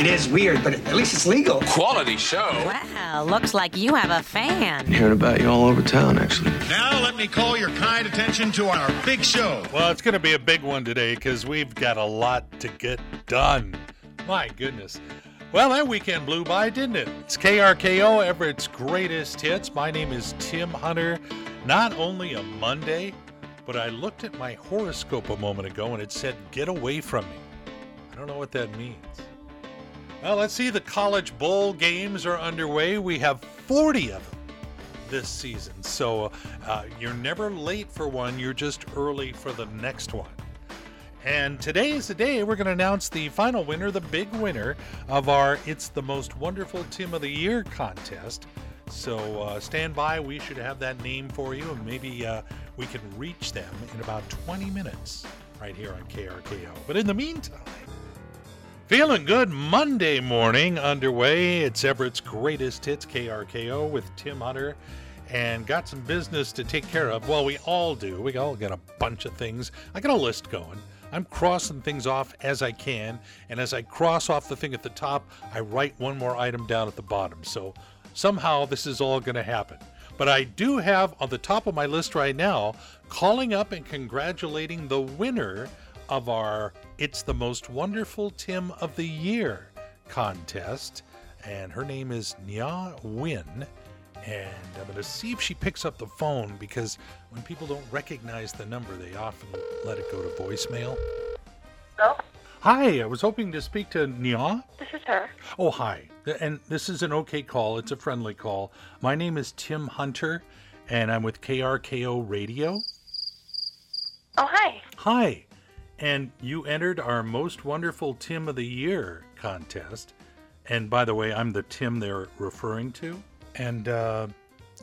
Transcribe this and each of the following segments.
It is weird, but at least it's legal. Quality show. Wow, looks like you have a fan. Hearing about you all over town, actually. Now let me call your kind attention to our big show. Well, it's going to be a big one today because we've got a lot to get done. My goodness. Well, that weekend blew by, didn't it? It's KRKO, Everett's greatest hits. My name is Tim Hunter. Not only a Monday, but I looked at my horoscope a moment ago and it said, Get away from me. I don't know what that means. Well, let's see. The college bowl games are underway. We have 40 of them this season. So uh, you're never late for one, you're just early for the next one. And today is the day we're going to announce the final winner, the big winner of our It's the Most Wonderful Tim of the Year contest. So uh, stand by. We should have that name for you, and maybe uh, we can reach them in about 20 minutes right here on KRKO. But in the meantime, feeling good Monday morning underway. It's Everett's greatest hits, KRKO, with Tim Hunter and got some business to take care of. Well, we all do. We all got a bunch of things. I got a list going. I'm crossing things off as I can, and as I cross off the thing at the top, I write one more item down at the bottom. So somehow this is all going to happen. But I do have on the top of my list right now calling up and congratulating the winner of our It's the Most Wonderful Tim of the Year contest. And her name is Nya Win and I'm going to see if she picks up the phone because when people don't recognize the number, they often let it go to voicemail. Hello? Hi, I was hoping to speak to Nya. This is her. Oh, hi. And this is an okay call. It's a friendly call. My name is Tim Hunter, and I'm with KRKO Radio. Oh, hi. Hi. And you entered our Most Wonderful Tim of the Year contest. And by the way, I'm the Tim they're referring to and uh,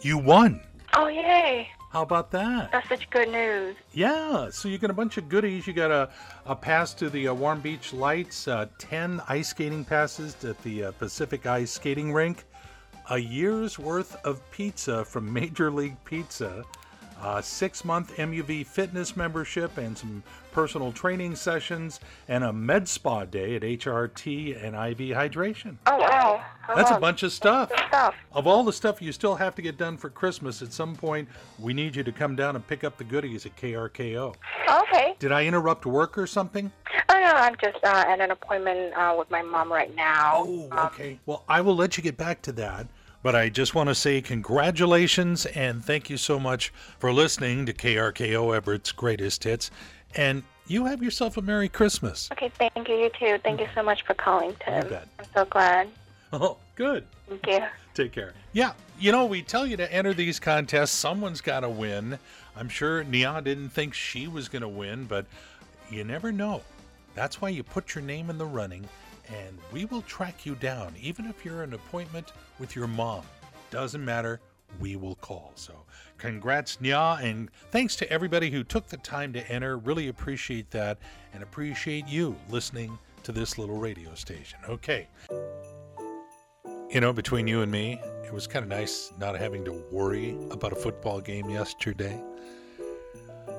you won. Oh, yay. How about that? That's such good news. Yeah, so you get a bunch of goodies. You got a, a pass to the uh, Warm Beach Lights, uh, 10 ice skating passes at the uh, Pacific Ice Skating Rink, a year's worth of pizza from Major League Pizza, a six month MUV fitness membership and some personal training sessions, and a med spa day at HRT and IV hydration. Oh, wow. That's a bunch of stuff. stuff. Of all the stuff you still have to get done for Christmas, at some point, we need you to come down and pick up the goodies at KRKO. okay. Did I interrupt work or something? Oh, no, I'm just uh, at an appointment uh, with my mom right now. Oh, okay. Well, I will let you get back to that. But I just want to say congratulations and thank you so much for listening to KRKO Everett's Greatest Hits. And you have yourself a Merry Christmas. Okay, thank you. You too. Thank you so much for calling, Tim. You bet. I'm so glad. Oh, good. Thank you. Take care. Yeah, you know, we tell you to enter these contests. Someone's got to win. I'm sure Nia didn't think she was going to win, but you never know. That's why you put your name in the running, and we will track you down, even if you're an appointment with your mom. Doesn't matter. We will call. So, congrats, Nya, and thanks to everybody who took the time to enter. Really appreciate that, and appreciate you listening to this little radio station. Okay. You know, between you and me, it was kind of nice not having to worry about a football game yesterday.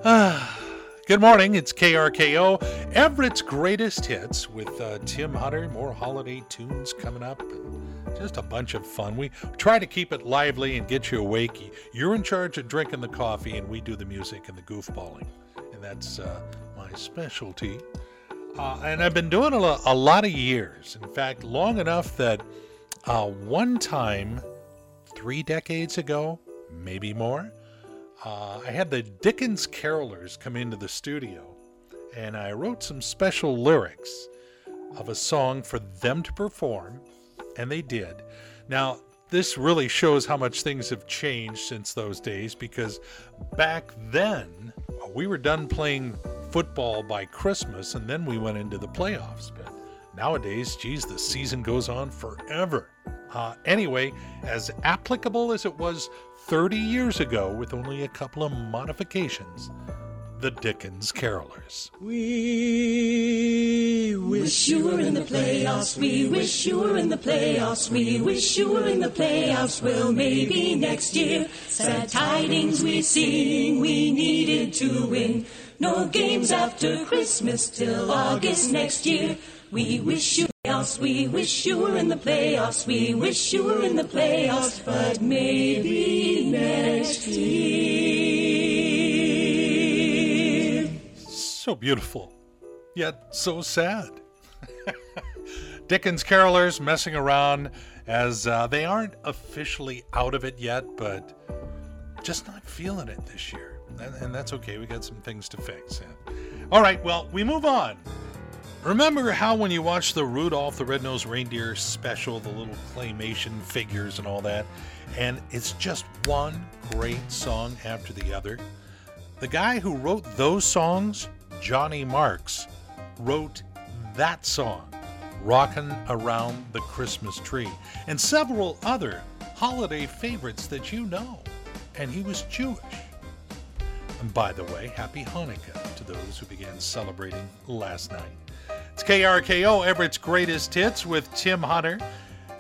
Ah. Good morning, it's KRKO, Everett's Greatest Hits with uh, Tim Hunter. More holiday tunes coming up. Just a bunch of fun. We try to keep it lively and get you awake. You're in charge of drinking the coffee, and we do the music and the goofballing. And that's uh, my specialty. Uh, and I've been doing a, a, lot of years. In fact, long enough that uh, one time, three decades ago, maybe more, uh, I had the Dickens Carolers come into the studio, and I wrote some special lyrics of a song for them to perform, and they did. Now, this really shows how much things have changed since those days because back then we were done playing football by Christmas and then we went into the playoffs. But nowadays, geez, the season goes on forever. Uh, anyway, as applicable as it was 30 years ago with only a couple of modifications, the Dickens Carolers. We wish you were in the playoffs. We wish you were in the playoffs. We wish you were in the playoffs. Well, maybe next year. Sad tidings we sing. We needed to win. No games after Christmas till August next year. We wish you playoffs. We wish you were in the playoffs. We wish you were in the playoffs, but maybe next year. So beautiful, yet so sad. Dickens carolers messing around as uh, they aren't officially out of it yet, but just not feeling it this year. And, and that's okay. We got some things to fix. All right, well, we move on. Remember how when you watch the Rudolph the Red-Nosed Reindeer special, the little claymation figures and all that, and it's just one great song after the other? The guy who wrote those songs, Johnny Marks, wrote that song, Rockin' Around the Christmas Tree, and several other holiday favorites that you know. And he was Jewish. And by the way, happy Hanukkah to those who began celebrating last night. It's KRKO, Everett's Greatest Hits with Tim Hunter.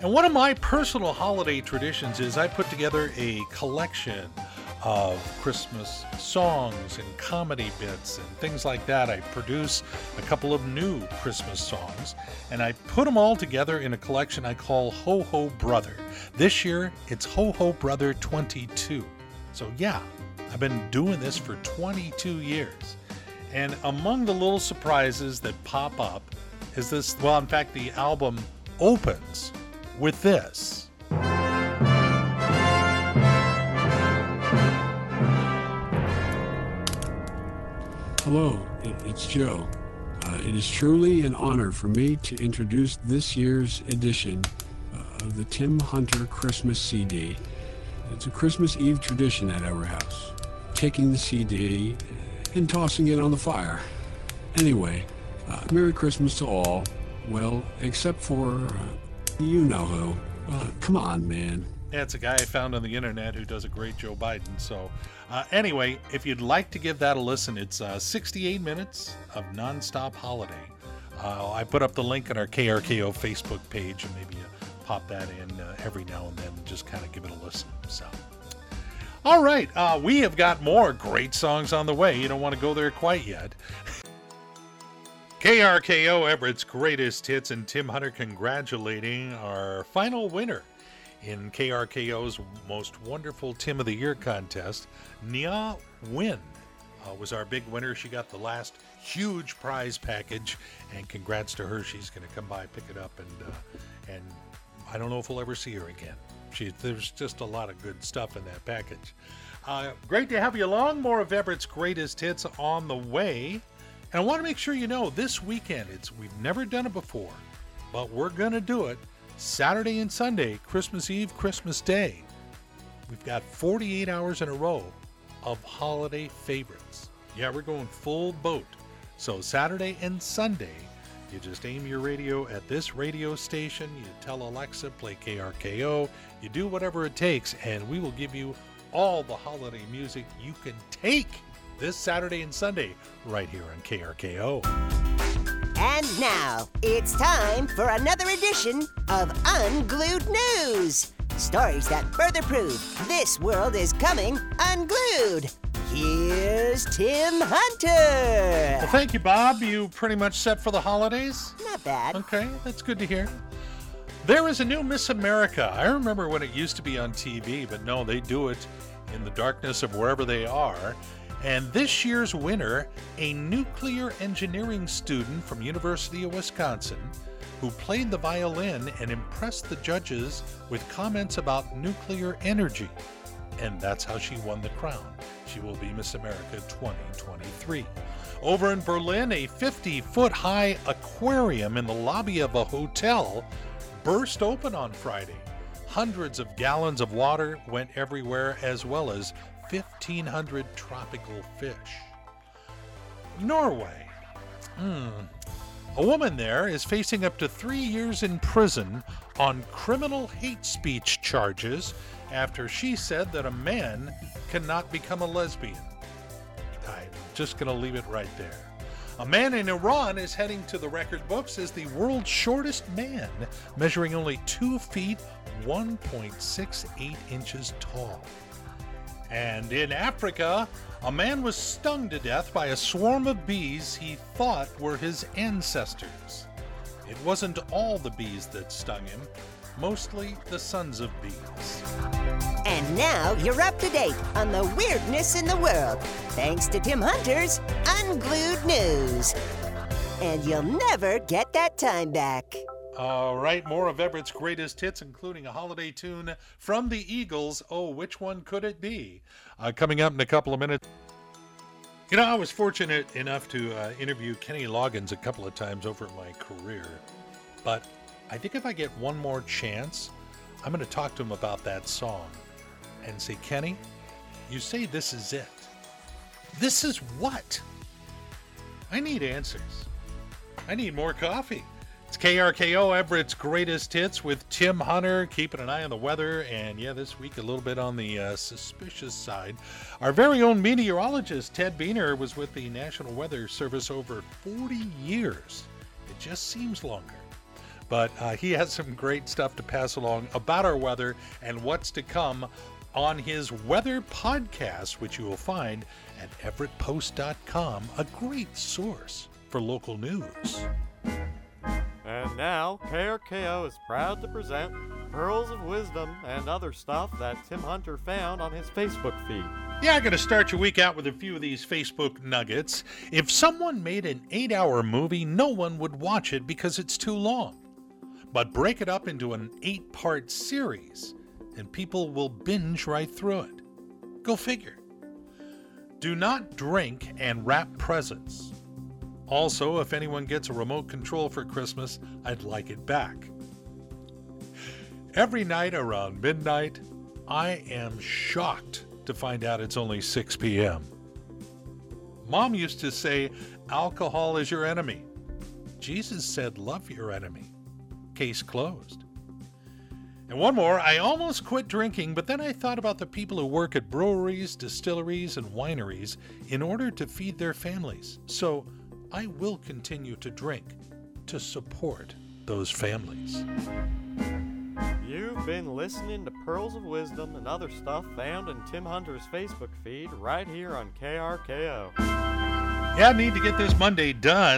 And one of my personal holiday traditions is I put together a collection of Christmas songs and comedy bits and things like that. I produce a couple of new Christmas songs and I put them all together in a collection I call Ho Ho Brother. This year it's Ho Ho Brother 22. So, yeah, I've been doing this for 22 years. And among the little surprises that pop up is this well, in fact, the album opens with this. Hello, it's Joe. Uh, it is truly an honor for me to introduce this year's edition uh, of the Tim Hunter Christmas CD. It's a Christmas Eve tradition at our house, taking the CD and tossing it on the fire. Anyway, uh, Merry Christmas to all. Well, except for uh, you know who. Uh, come on, man. Yeah, it's a guy I found on the internet who does a great Joe Biden. So, uh, anyway, if you'd like to give that a listen, it's uh, 68 minutes of nonstop holiday. Uh, I put up the link on our KRKO Facebook page, and maybe you pop that in every now and then and just kind of give it a listen. So, all right, uh, we have got more great songs on the way. You don't want to go there quite yet. KRKO Everett's greatest hits, and Tim Hunter congratulating our final winner in KRKO's most wonderful Tim of the Year contest. Nia Win uh, was our big winner. She got the last huge prize package, and congrats to her. She's going to come by, pick it up, and uh, and I don't know if we'll ever see her again. There's just a lot of good stuff in that package. Uh, great to have you along. More of Everett's greatest hits on the way. And I want to make sure you know this weekend, it's we've never done it before, but we're going to do it Saturday and Sunday, Christmas Eve, Christmas Day. We've got 48 hours in a row of holiday favorites. Yeah, we're going full boat. So Saturday and Sunday, you just aim your radio at this radio station, you tell Alexa, play KRKO, you do whatever it takes, and we will give you all the holiday music you can take this Saturday and Sunday right here on KRKO. And now, it's time for another edition of Unglued News. Stories that further prove this world is coming unglued. Here's Tim Hunter. Well, thank you, Bob. You pretty much set for the holidays? Not bad. Okay, that's good to hear. There is a new Miss America. I remember when it used to be on TV, but no, they do it in the darkness of wherever they are. And this year's winner, a nuclear engineering student from University of Wisconsin, who played the violin and impressed the judges with comments about nuclear energy. And that's how she won the crown. She will be Miss America 2023. Over in Berlin, a 50 foot high aquarium in the lobby of a hotel burst open on Friday. Hundreds of gallons of water went everywhere, as well as 1,500 tropical fish. Norway. Hmm. A woman there is facing up to three years in prison on criminal hate speech charges after she said that a man cannot become a lesbian. I'm just going to leave it right there. A man in Iran is heading to the record books as the world's shortest man, measuring only 2 feet 1.68 inches tall. And in Africa, a man was stung to death by a swarm of bees he thought were his ancestors. It wasn't all the bees that stung him, mostly the sons of bees. And now you're up to date on the weirdness in the world, thanks to Tim Hunter's Unglued News. And you'll never get that time back. All right, more of Everett's greatest hits, including a holiday tune from the Eagles. Oh, which one could it be? Uh, coming up in a couple of minutes. You know, I was fortunate enough to uh, interview Kenny Loggins a couple of times over my career, but I think if I get one more chance, I'm going to talk to him about that song and say, Kenny, you say this is it. This is what? I need answers. I need more coffee. It's KRKO Everett's greatest hits with Tim Hunter, keeping an eye on the weather, and yeah, this week a little bit on the uh, suspicious side. Our very own meteorologist Ted Buehner was with the National Weather Service over 40 years. It just seems longer. But uh, he has some great stuff to pass along about our weather and what's to come on his weather podcast, which you will find at everettpost.com, a great source for local news. And now, KRKO is proud to present Pearls of Wisdom and other stuff that Tim Hunter found on his Facebook feed. Yeah, I'm going to start your week out with a few of these Facebook nuggets. If someone made an eight hour movie, no one would watch it because it's too long. But break it up into an eight part series, and people will binge right through it. Go figure. Do not drink and wrap presents. Also, if anyone gets a remote control for Christmas, I'd like it back. Every night around midnight, I am shocked to find out it's only 6 p.m. Mom used to say, alcohol is your enemy. Jesus said, love your enemy. Case closed. And one more, I almost quit drinking, but then I thought about the people who work at breweries, distilleries, and wineries in order to feed their families. So I will continue to drink to support those families. You've been listening to Pearls of Wisdom and other stuff found in Tim Hunter's Facebook feed right here on KRKO. Yeah, I need to get this Monday done.